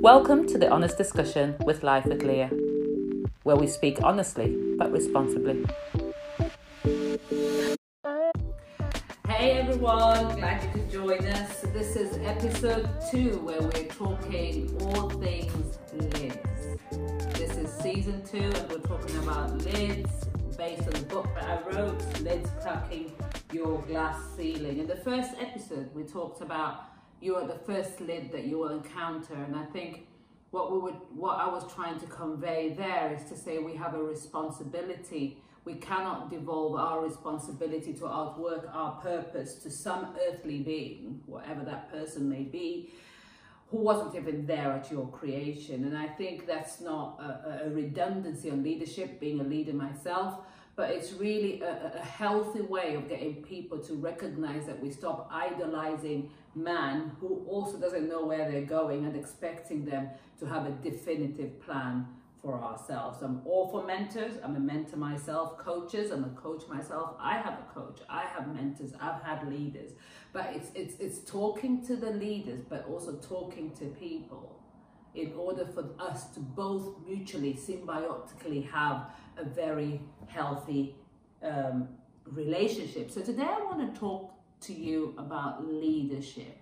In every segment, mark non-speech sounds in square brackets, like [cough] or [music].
Welcome to the Honest Discussion with Life with Leah, where we speak honestly but responsibly. Hey everyone, glad you could join us. This is episode two where we're talking all things lids. This is season two and we're talking about lids based on the book that I wrote, Lids Cracking Your Glass Ceiling. In the first episode, we talked about you are the first lid that you will encounter. And I think what we would, what I was trying to convey there is to say we have a responsibility. We cannot devolve our responsibility to outwork our purpose to some earthly being, whatever that person may be, who wasn't even there at your creation. And I think that's not a, a redundancy on leadership, being a leader myself, but it's really a, a, healthy way of getting people to recognize that we stop idolizing man who also doesn't know where they're going and expecting them to have a definitive plan for ourselves. I'm all for mentors. I'm a mentor myself. Coaches, I'm a coach myself. I have a coach. I have mentors. I've had leaders. But it's it's it's talking to the leaders, but also talking to people in order for us to both mutually, symbiotically have a very healthy um, relationship. So today I want to talk to you about leadership.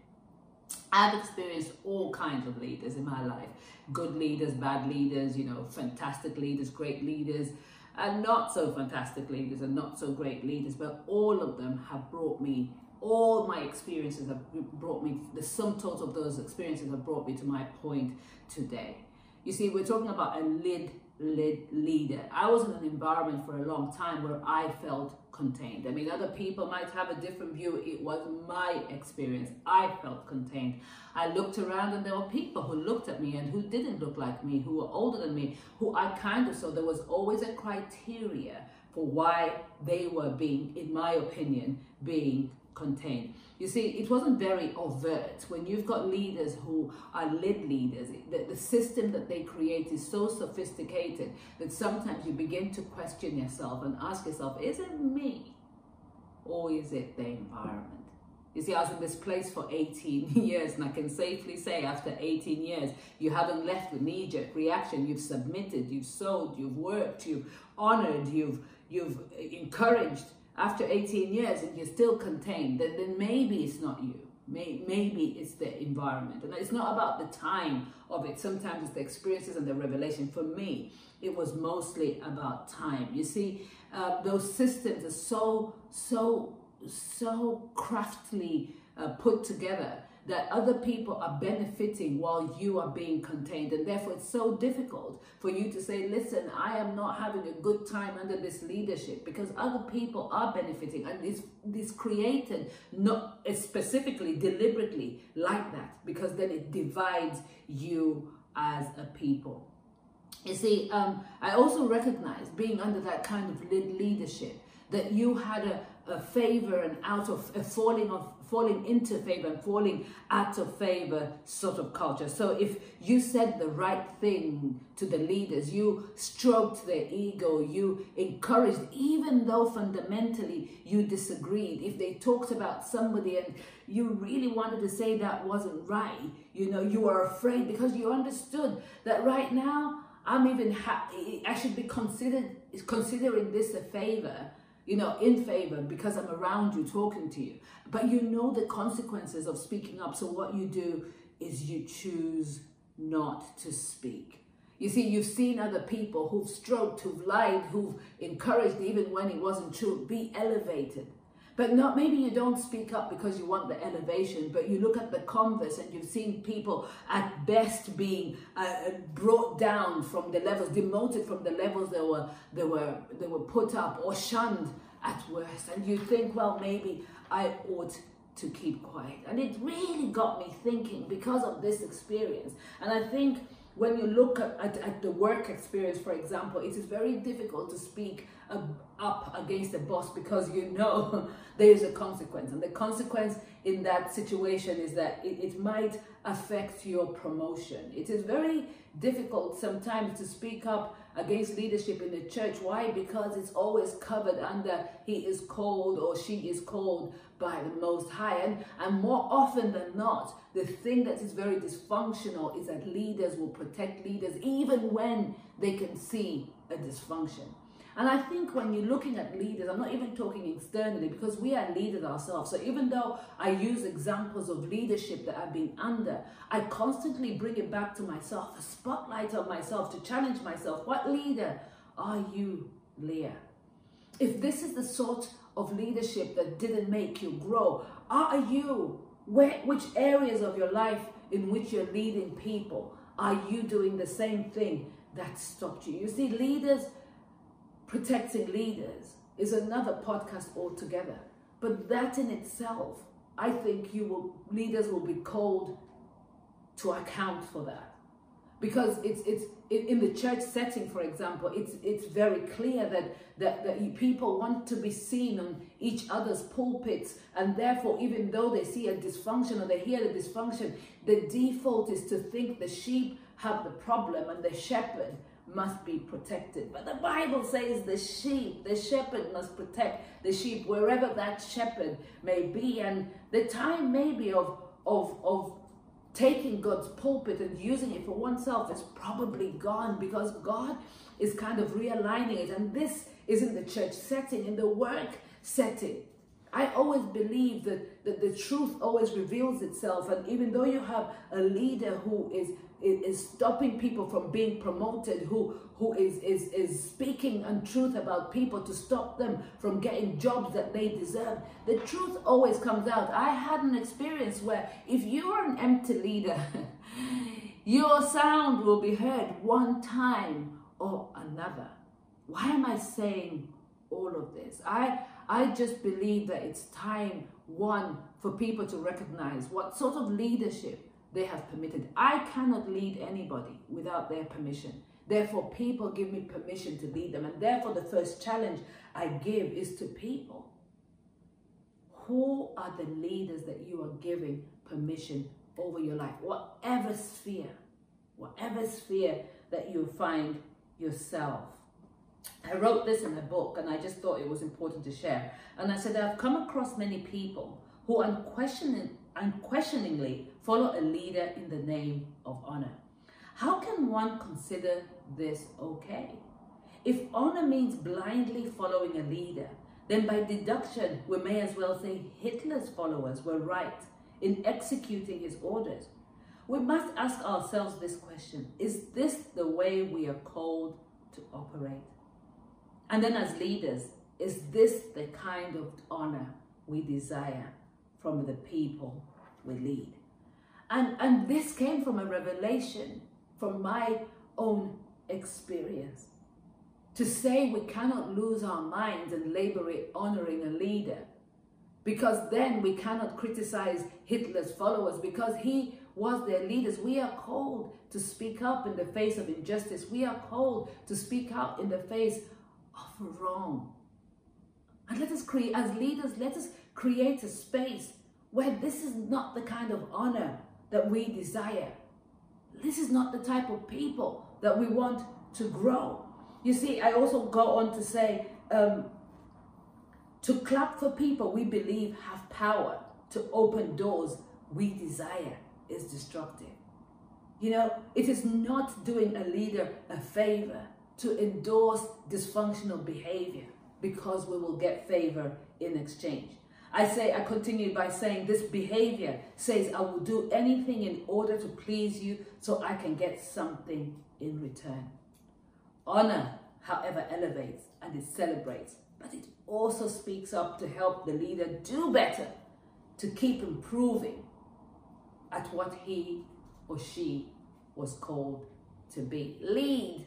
I've experienced all kinds of leaders in my life good leaders, bad leaders, you know, fantastic leaders, great leaders, and not so fantastic leaders and not so great leaders, but all of them have brought me, all my experiences have brought me, the sum total of those experiences have brought me to my point today. You see, we're talking about a lid leader. I was in an environment for a long time where I felt contained. I mean, other people might have a different view. It was my experience. I felt contained. I looked around and there were people who looked at me and who didn't look like me, who were older than me, who I kind of saw. There was always a criteria for why they were being, in my opinion, being contained. You see, it wasn't very overt. When you've got leaders who are lid leaders, the, the system that they create is so sophisticated that sometimes you begin to question yourself and ask yourself, is it me or is it the environment? You see, I was in this place for 18 [laughs] years, and I can safely say after 18 years, you haven't left with knee-jerk reaction. You've submitted, you've sold, you've worked, you've honored, you've, you've encouraged, after 18 years and you're still contained, then, then maybe it's not you. May, maybe it's the environment. And it's not about the time of it. Sometimes it's the experiences and the revelation. For me, it was mostly about time. You see, uh, those systems are so, so, so craftily uh, put together that other people are benefiting while you are being contained. And therefore, it's so difficult for you to say, listen, I am not having a good time under this leadership because other people are benefiting. And it's, it's created not specifically, deliberately like that because then it divides you as a people. You see, um, I also recognize being under that kind of leadership that you had a, a favor and out of a falling of falling into favor and falling out of favor sort of culture. So if you said the right thing to the leaders, you stroked their ego, you encouraged, even though fundamentally you disagreed. If they talked about somebody and you really wanted to say that wasn't right, you know, you were afraid because you understood that right now I'm even happy. I should be considered considering this a favor you know, in favor because I'm around you talking to you. But you know the consequences of speaking up. So what you do is you choose not to speak. You see, you've seen other people who've stroked, who've lied, who've encouraged even when it wasn't true, be elevated. But not maybe you don't speak up because you want the elevation, but you look at the converse and you've seen people at best being uh, brought down from the levels, demoted from the levels they were they were they were put up or shunned at worst. And you think, well, maybe I ought to keep quiet. And it really got me thinking because of this experience. And I think when you look at, at, at, the work experience, for example, it is very difficult to speak uh, up against a boss because you know [laughs] there is a consequence. And the consequence in that situation is that it, it might affect your promotion. It is very difficult sometimes to speak up against leadership in the church. Why? Because it's always covered under he is called or she is called by the Most High. And, and more often than not, the thing that is very dysfunctional is that leaders will protect leaders even when they can see a dysfunction. And I think when you're looking at leaders, I'm not even talking externally because we are leaders ourselves. So even though I use examples of leadership that I've been under, I constantly bring it back to myself, a spotlight on myself to challenge myself. What leader are you, Leah? If this is the sort of leadership that didn't make you grow, are you, where, which areas of your life in which you're leading people, are you doing the same thing that stopped you? You see, leaders protecting leaders is another podcast altogether. But that in itself, I think you will leaders will be called to account for that. Because it's it's in the church setting, for example, it's it's very clear that, that that people want to be seen on each other's pulpits, and therefore, even though they see a dysfunction or they hear the dysfunction, the default is to think the sheep have the problem and the shepherd must be protected. But the Bible says the sheep, the shepherd must protect the sheep wherever that shepherd may be. And the time maybe of, of, of taking God's pulpit and using it for oneself is probably gone because God is kind of realigning it. And this is in the church setting, in the work setting. I always believe that, that the truth always reveals itself. And even though you have a leader who is is stopping people from being promoted, who, who is, is, is speaking untruth about people to stop them from getting jobs that they deserve. The truth always comes out. I had an experience where if you're an empty leader, [laughs] your sound will be heard one time or another. Why am I saying all of this? I, I just believe that it's time, one, for people to recognize what sort of leadership they have permitted. I cannot lead anybody without their permission. Therefore, people give me permission to lead them. And therefore, the first challenge I give is to people. Who are the leaders that you are giving permission over your life? Whatever sphere, whatever sphere that you find yourself. I wrote this in a book and I just thought it was important to share. And I said, I've come across many people who unquestioning, unquestioningly follow a leader in the name of honor. How can one consider this okay? If honor means blindly following a leader, then by deduction, we may as well say Hitler's followers were right in executing his orders. We must ask ourselves this question Is this the way we are called to operate? And then, as leaders, is this the kind of honor we desire from the people we lead? And, and this came from a revelation from my own experience. To say we cannot lose our minds and labor it honoring a leader because then we cannot criticize Hitler's followers because he was their leaders. We are called to speak up in the face of injustice. We are called to speak out in the face of wrong. And let us create, as leaders, let us create a space where this is not the kind of honor that we desire. This is not the type of people that we want to grow. You see, I also go on to say, um, to clap for people we believe have power to open doors we desire is destructive. You know, it is not doing a leader a favor to endorse dysfunctional behavior because we will get favor in exchange. I say, I continue by saying this behavior says, I will do anything in order to please you so I can get something in return. Honor, however, elevates and it celebrates, but it also speaks up to help the leader do better, to keep improving at what he or she was called to be. Lid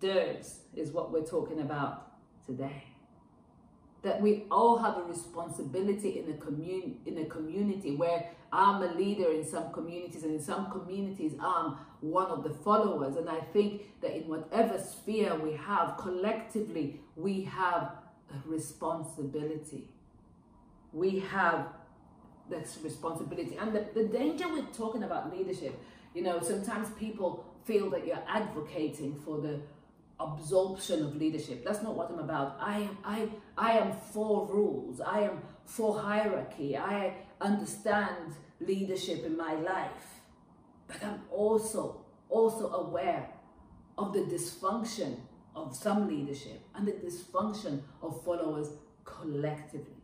Leaders is what we're talking about today that we all have a responsibility in a commun in a community where I'm a leader in some communities and in some communities I'm one of the followers. And I think that in whatever sphere we have collectively we have a responsibility. We have this responsibility. And the, the danger with talking about leadership you know sometimes people feel that you're advocating for the absorption of leadership. That's not what I'm about. I am I I am for rules. I am for hierarchy. I understand leadership in my life. But I'm also also aware of the dysfunction of some leadership and the dysfunction of followers collectively.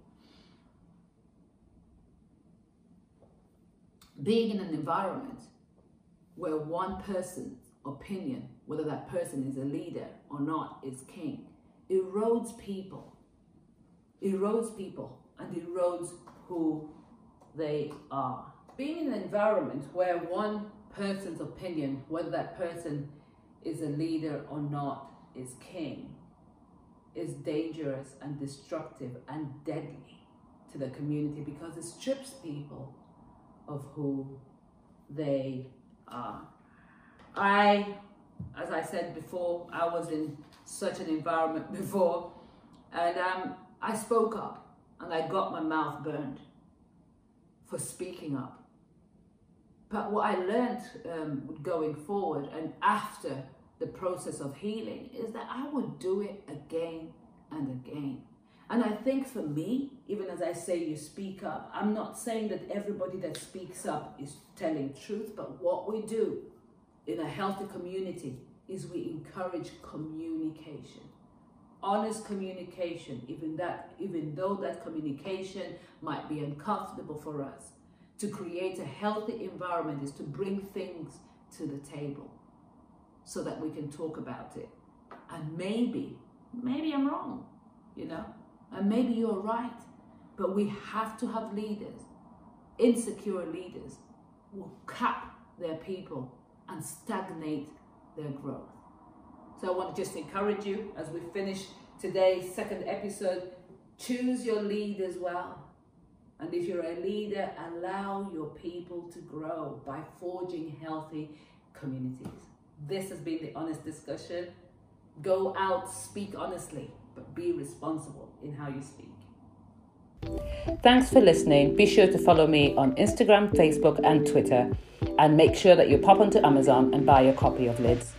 Being in an environment where one person's opinion, whether that person is a leader or not, is king, erodes people, erodes people, and erodes who they are. Being in an environment where one person's opinion, whether that person is a leader or not, is king, is dangerous and destructive and deadly to the community because it strips people of who they are. I, as I said before, I was in such an environment [laughs] before, and um, I spoke up and I got my mouth burned for speaking up. But what I learned um, going forward and after the process of healing is that I would do it again and again. And I think for me, even as I say you speak up, I'm not saying that everybody that speaks up is telling truth, but what we do in a healthy community is we encourage communication. Honest communication, even that, even though that communication might be uncomfortable for us. To create a healthy environment is to bring things to the table so that we can talk about it. And maybe, maybe I'm wrong, you know, and maybe you're right. But we have to have leaders, insecure leaders, will cap their people and stagnate their growth. So I want to just encourage you as we finish today's second episode choose your lead as well. And if you're a leader, allow your people to grow by forging healthy communities. This has been the honest discussion. Go out, speak honestly, but be responsible in how you speak. Thanks for listening. Be sure to follow me on Instagram, Facebook, and Twitter. And make sure that you pop onto Amazon and buy a copy of Lids.